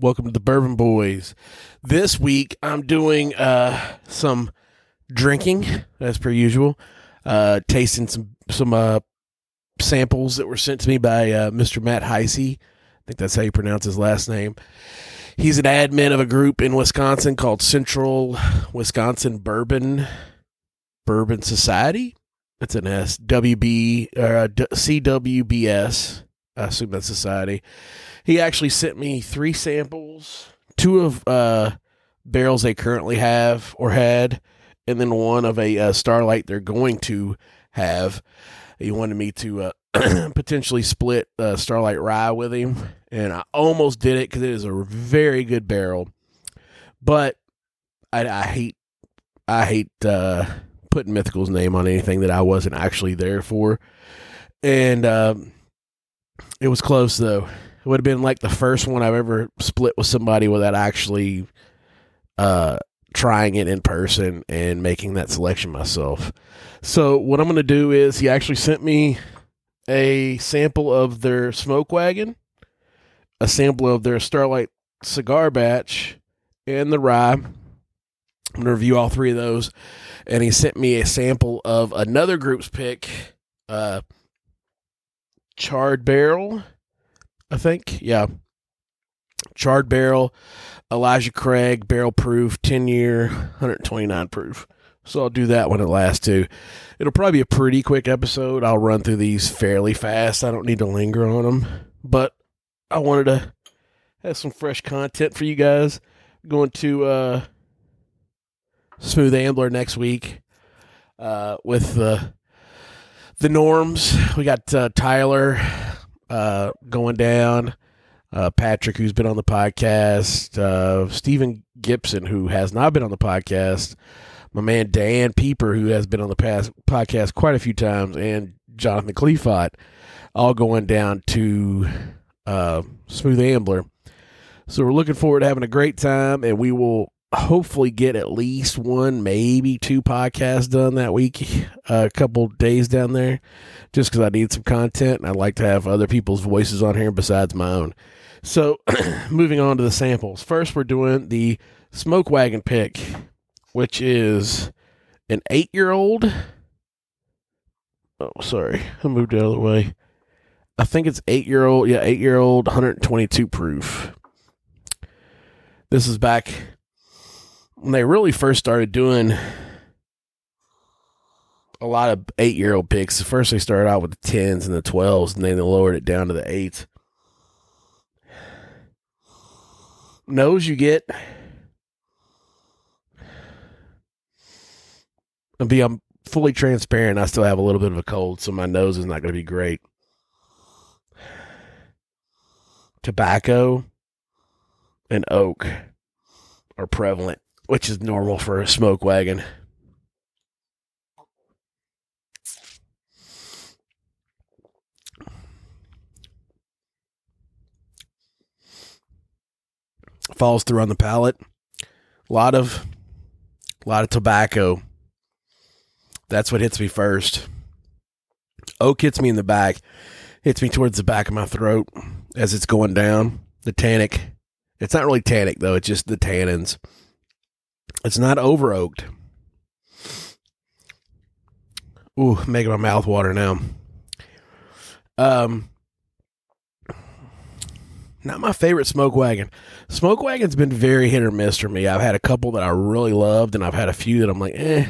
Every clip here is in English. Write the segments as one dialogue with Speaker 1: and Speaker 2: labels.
Speaker 1: Welcome to the Bourbon Boys. This week I'm doing uh, some drinking as per usual, uh, tasting some some uh, samples that were sent to me by uh, Mr. Matt Heisey. I think that's how you pronounce his last name. He's an admin of a group in Wisconsin called Central Wisconsin Bourbon Bourbon Society. That's an S. WB or uh, CWBS. I assume that's society. He actually sent me three samples, two of uh, barrels they currently have or had, and then one of a uh, Starlight they're going to have. He wanted me to uh, potentially split uh, Starlight Rye with him, and I almost did it because it is a very good barrel. But I, I hate, I hate uh, putting Mythical's name on anything that I wasn't actually there for, and um, it was close though. It would have been like the first one I've ever split with somebody without actually uh, trying it in person and making that selection myself. So what I'm going to do is he actually sent me a sample of their smoke wagon, a sample of their Starlight cigar batch, and the rye. I'm going to review all three of those. And he sent me a sample of another group's pick, uh, Charred Barrel, I think. Yeah. Charred Barrel, Elijah Craig, barrel proof, 10 year, 129 proof. So I'll do that one at last too. It'll probably be a pretty quick episode. I'll run through these fairly fast. I don't need to linger on them, but I wanted to have some fresh content for you guys. Going to uh, Smooth Ambler next week uh, with the the norms. We got uh, Tyler uh, going down. Uh, Patrick, who's been on the podcast, uh, Stephen Gibson, who has not been on the podcast, my man Dan Pieper, who has been on the past podcast quite a few times, and Jonathan Cleafot, all going down to uh, Smooth Ambler. So we're looking forward to having a great time, and we will hopefully get at least one, maybe two podcasts done that week, uh, a couple days down there, just because I need some content and I'd like to have other people's voices on here besides my own. So, moving on to the samples. First, we're doing the Smoke Wagon pick, which is an eight year old. Oh, sorry. I moved out of the way. I think it's eight year old. Yeah, eight year old, 122 proof. This is back when they really first started doing a lot of eight year old picks. First, they started out with the 10s and the 12s, and then they lowered it down to the 8s. Nose you get. And be I'm fully transparent. I still have a little bit of a cold, so my nose is not going to be great. Tobacco and oak are prevalent, which is normal for a smoke wagon. Falls through on the palate. A lot of a lot of tobacco. That's what hits me first. Oak hits me in the back, hits me towards the back of my throat as it's going down. The tannic it's not really tannic though. It's just the tannins. It's not over oaked. Ooh, making my mouth water now. Um, not my favorite smoke wagon. Smoke wagon's been very hit or miss for me. I've had a couple that I really loved, and I've had a few that I'm like, eh,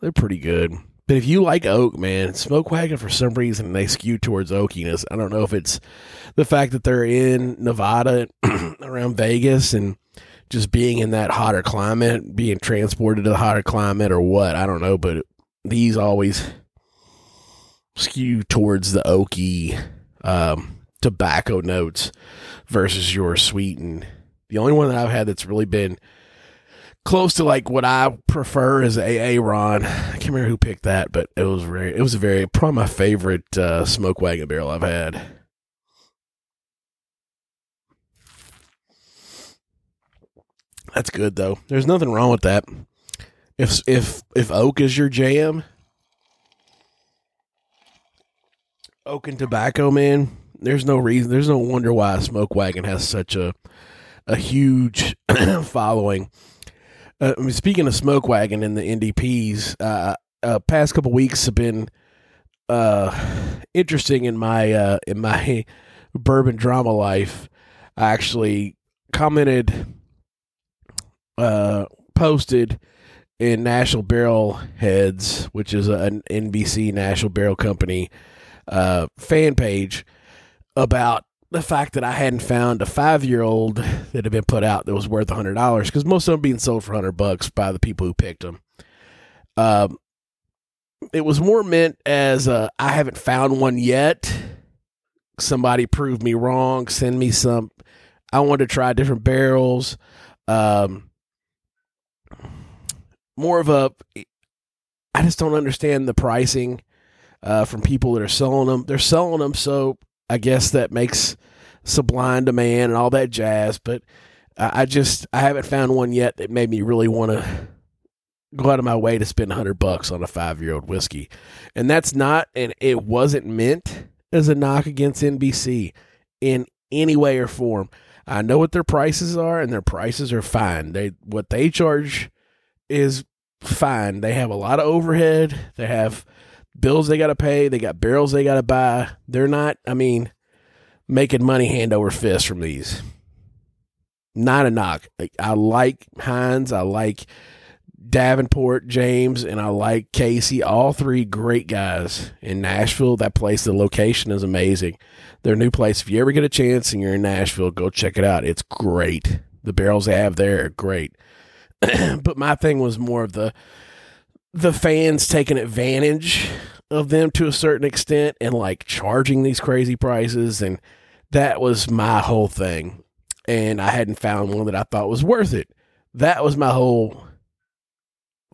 Speaker 1: they're pretty good. But if you like oak, man, smoke wagon for some reason they skew towards oakiness. I don't know if it's the fact that they're in Nevada around Vegas and just being in that hotter climate, being transported to the hotter climate or what. I don't know, but these always skew towards the oaky um, tobacco notes versus your sweet and the only one that I've had that's really been close to like what I prefer is AA Ron. I can't remember who picked that, but it was very it was a very probably my favorite uh, smoke wagon barrel I've had. That's good though. There's nothing wrong with that. If if if oak is your jam, oak and tobacco, man, There's no reason. There's no wonder why Smoke Wagon has such a a huge following. Uh, I mean, speaking of Smoke Wagon and the NDPs, uh, uh, past couple weeks have been uh, interesting in my uh, in my bourbon drama life. I actually commented, uh, posted in National Barrel Heads, which is an NBC National Barrel Company uh, fan page, about the fact that I hadn't found a five year old that had been put out that was worth hundred dollars because most of them being sold for hundred bucks by the people who picked them. Um, it was more meant as I haven't found one yet. Somebody prove me wrong. Send me some. I want to try different barrels. Um, more of a. I just don't understand the pricing uh, from people that are selling them. They're selling them, so I guess that makes sublime demand and all that jazz. But I just I haven't found one yet that made me really want to go out of my way to spend a hundred bucks on a five year old whiskey, and that's not and it wasn't meant as a knock against NBC in any way or form. I know what their prices are, and their prices are fine. They what they charge is fine. They have a lot of overhead. They have bills they got to pay. They got barrels they got to buy. They're not. I mean, making money hand over fist from these. Not a knock. I like Hines. I like Davenport, James, and I like Casey. All three great guys in Nashville. That place, the location is amazing. Their new place. If you ever get a chance and you're in Nashville, go check it out. It's great. The barrels they have there are great. but my thing was more of the the fans taking advantage of them to a certain extent and like charging these crazy prices and that was my whole thing. And i hadn't found one that i thought was worth it. That was my whole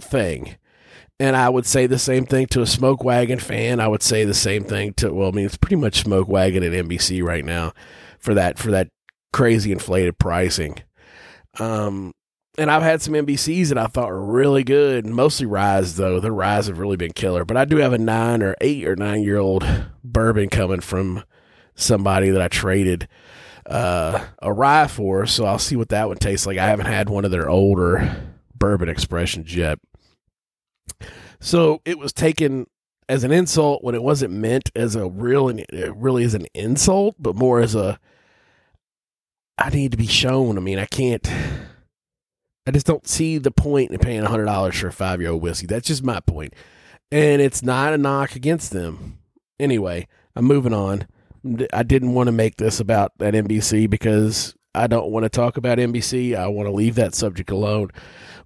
Speaker 1: thing. And i would say the same thing to a smoke wagon fan. I would say the same thing to well i mean it's pretty much smoke wagon at nbc right now for that for that crazy inflated pricing. Um and I've had some NBCs that I thought were really good, mostly Ryes though. The Ryes have really been killer. But I do have a nine or eight or nine year old bourbon coming from somebody that I traded uh, a rye for, so I'll see what that one tastes like. I haven't had one of their older bourbon expressions yet. So it was taken as an insult when it wasn't meant as a real, it really is an insult, but more as a I need to be shown. I mean, I can't I just don't see the point in paying hundred dollars for a five year old whiskey. That's just my point, and it's not a knock against them. Anyway, I'm moving on. I didn't want to make this about that NBC because I don't want to talk about NBC. I want to leave that subject alone.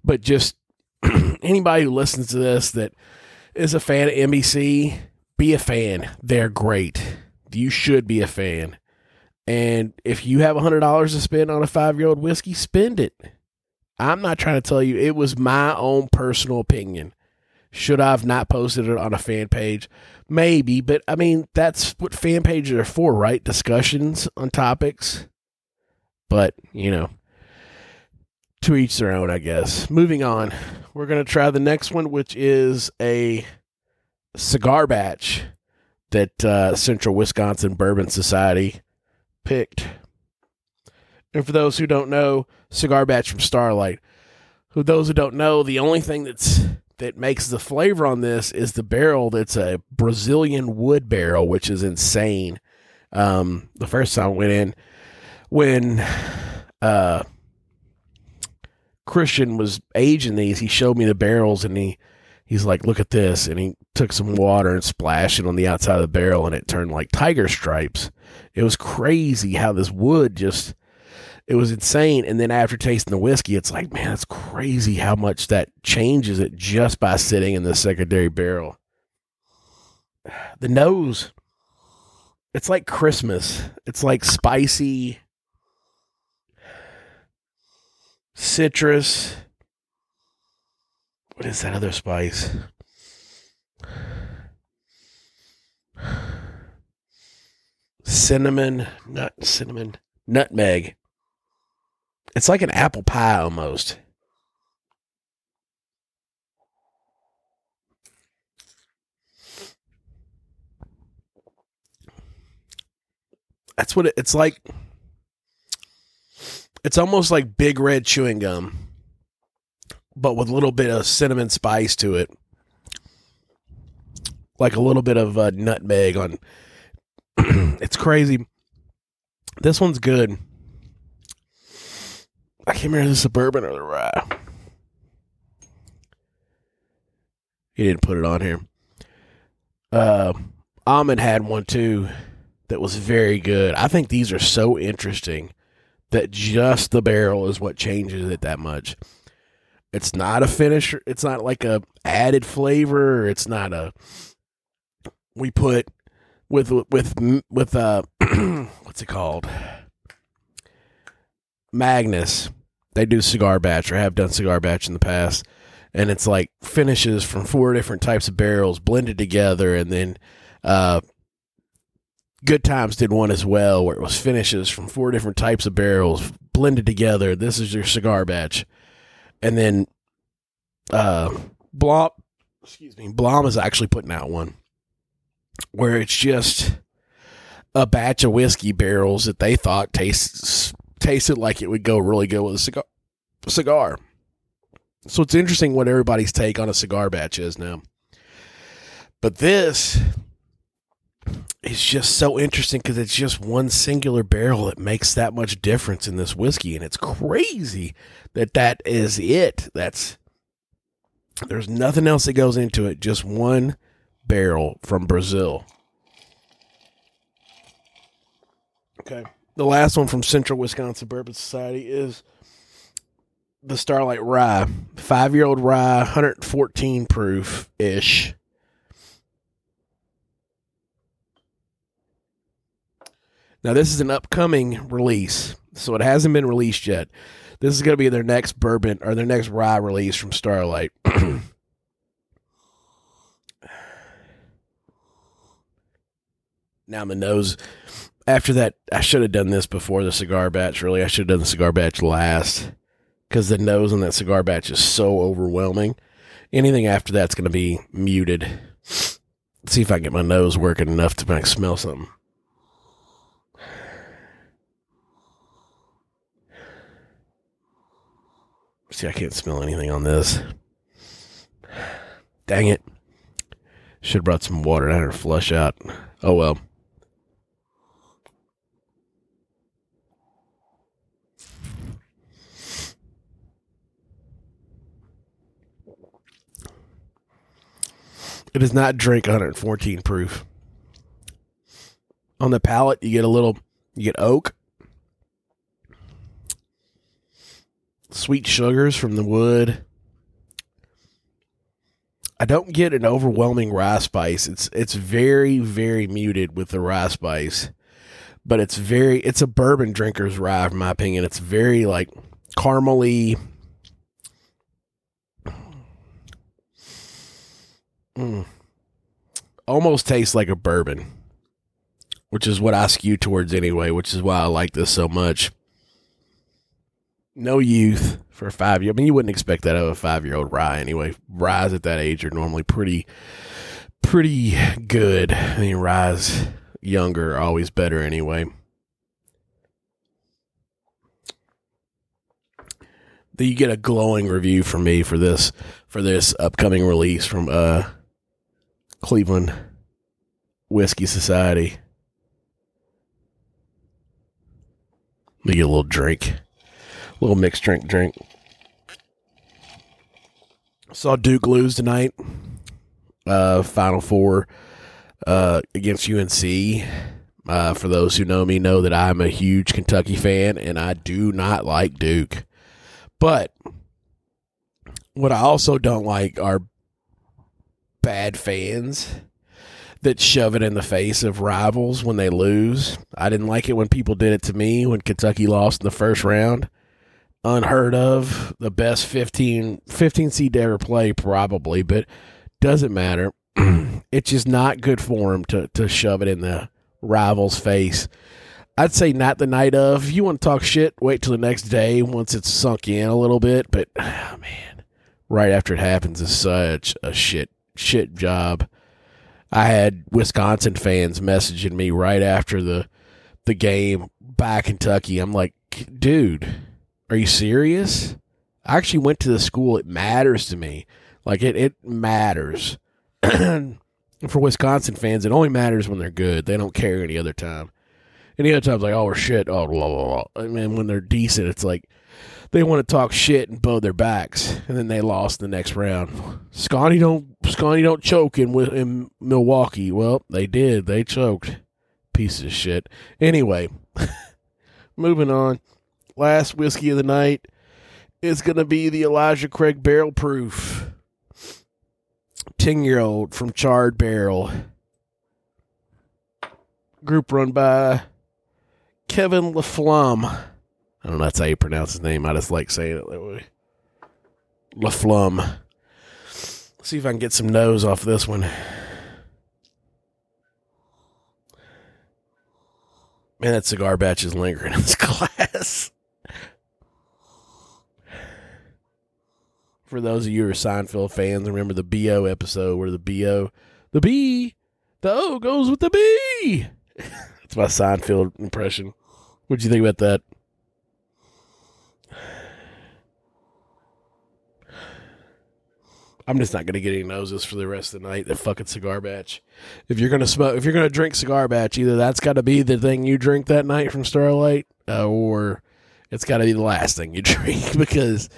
Speaker 1: But just anybody who listens to this that is a fan of NBC, be a fan. They're great. You should be a fan. And if you have a hundred dollars to spend on a five year old whiskey, spend it I'm not trying to tell you. It was my own personal opinion. Should I have not posted it on a fan page? Maybe, but I mean, that's what fan pages are for, right? Discussions on topics. But, you know, to each their own, I guess. Moving on, we're going to try the next one, which is a cigar batch that uh, Central Wisconsin Bourbon Society picked. And for those who don't know, cigar batch from Starlight. Who those who don't know, the only thing that's that makes the flavor on this is the barrel that's a Brazilian wood barrel, which is insane. Um, the first time I went in when uh, Christian was aging these, he showed me the barrels and he he's like, look at this. And he took some water and splashed it on the outside of the barrel and it turned like tiger stripes. It was crazy how this wood just it was insane. And then after tasting the whiskey, it's like, man, it's crazy how much that changes it just by sitting in the secondary barrel. The nose, it's like Christmas. It's like spicy citrus. What is that other spice? Cinnamon, nut, cinnamon, nutmeg. It's like an apple pie almost. That's what it, it's like. It's almost like big red chewing gum, but with a little bit of cinnamon spice to it, like a little bit of uh, nutmeg on. it's crazy. This one's good. I can't remember the suburban or the rye. He didn't put it on here. Uh, Ahmed had one too that was very good. I think these are so interesting that just the barrel is what changes it that much. It's not a finisher. It's not like a added flavor. It's not a. We put with with with uh what's it called? Magnus. They do cigar batch or have done cigar batch in the past, and it's like finishes from four different types of barrels blended together, and then uh, Good Times did one as well where it was finishes from four different types of barrels blended together. This is your cigar batch, and then uh, Blom, excuse me, Blom is actually putting out one where it's just a batch of whiskey barrels that they thought tastes tasted like it would go really good with a cigar. Cigar. So it's interesting what everybody's take on a cigar batch is now. But this is just so interesting because it's just one singular barrel that makes that much difference in this whiskey, and it's crazy that that is it. That's there's nothing else that goes into it. Just one barrel from Brazil. Okay. The last one from Central Wisconsin Bourbon Society is the Starlight Rye. Five year old rye, 114 proof ish. Now, this is an upcoming release, so it hasn't been released yet. This is going to be their next bourbon or their next rye release from Starlight. now, the nose. After that, I should have done this before the cigar batch. Really, I should have done the cigar batch last because the nose on that cigar batch is so overwhelming. Anything after that's going to be muted. Let's see if I can get my nose working enough to like smell something. See, I can't smell anything on this. Dang it. Should have brought some water. I had to flush out. Oh well. It does not drink 114 proof. On the palate, you get a little, you get oak, sweet sugars from the wood. I don't get an overwhelming rye spice. It's it's very very muted with the rye spice, but it's very it's a bourbon drinker's rye, in my opinion. It's very like caramely. Mm, almost tastes like a bourbon, which is what I skew towards anyway. Which is why I like this so much no youth for five year. I mean, you wouldn't expect that of a five year old rye anyway. Ryes at that age are normally pretty, pretty good. I mean, ryes younger are always better anyway. You get a glowing review from me for this for this upcoming release from uh Cleveland Whiskey Society. Let me get a little drink a little mixed drink drink. Saw Duke lose tonight. Uh, Final Four uh, against UNC. Uh, for those who know me, know that I'm a huge Kentucky fan, and I do not like Duke. But what I also don't like are bad fans that shove it in the face of rivals when they lose. I didn't like it when people did it to me when Kentucky lost in the first round unheard of. The best 15, 15 seed to ever play, probably, but doesn't matter. it's just not good form to, to shove it in the rival's face. I'd say not the night of. If you want to talk shit, wait till the next day once it's sunk in a little bit. But oh, man, right after it happens is such a shit shit job. I had Wisconsin fans messaging me right after the the game by Kentucky. I'm like, dude, are you serious? I actually went to the school. It matters to me. Like it, it matters. For Wisconsin fans, it only matters when they're good. They don't care any other time. Any other times, like, oh, we're shit. Oh, blah, blah, blah. I mean, when they're decent, it's like they want to talk shit and bow their backs, and then they lost the next round. Scotty don't Scotty don't choke in in Milwaukee. Well, they did. They choked. Pieces of shit. Anyway, moving on. Last whiskey of the night is going to be the Elijah Craig Barrel Proof. 10 year old from Charred Barrel. Group run by Kevin LaFlamme. I don't know that's how you pronounce his name. I just like saying it that way. LaFlamme. Let's see if I can get some nose off this one. Man, that cigar batch is lingering in this glass. For those of you who are Seinfeld fans, remember the BO episode where the BO, the B, the O goes with the B. That's my Seinfeld impression. What'd you think about that? I'm just not gonna get any noses for the rest of the night. That fucking cigar batch. If you're gonna smoke, if you're gonna drink cigar batch, either that's got to be the thing you drink that night from Starlight, uh, or it's got to be the last thing you drink because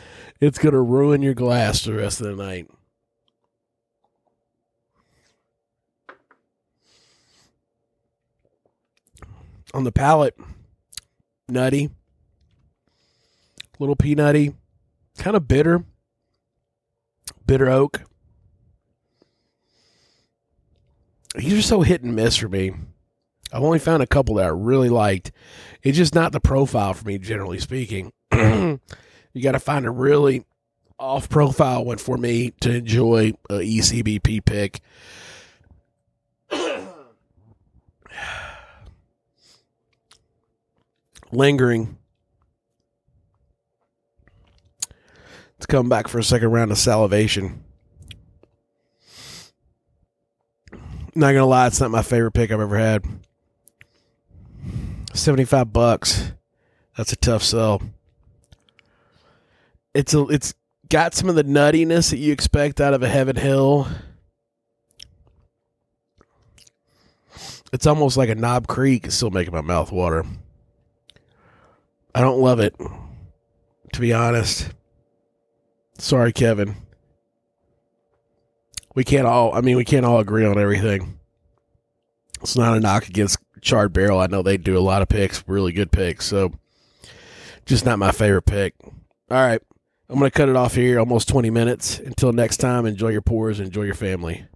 Speaker 1: it's gonna ruin your glass the rest of the night. On the palate, nutty, little peanutty, kind of bitter bitter oak. These are so hit and miss for me. I've only found a couple that I really liked. It's just not the profile for me, generally speaking. you got to find a really off profile one for me to enjoy a ECBP pick. Lingering to come back for a second round of salivation. Not gonna lie, it's not my favorite pick I've ever had. Seventy-five bucks. That's a tough sell. It's a, it's got some of the nuttiness that you expect out of a Heaven Hill. It's almost like a Knob Creek. It's still making my mouth water. I don't love it, to be honest. Sorry, Kevin. We can't all. I mean, we can't all agree on everything. It's not a knock against Charred Barrel. I know they do a lot of picks, really good picks. So, just not my favorite pick. All right, I'm going to cut it off here. Almost 20 minutes. Until next time, enjoy your pours, enjoy your family.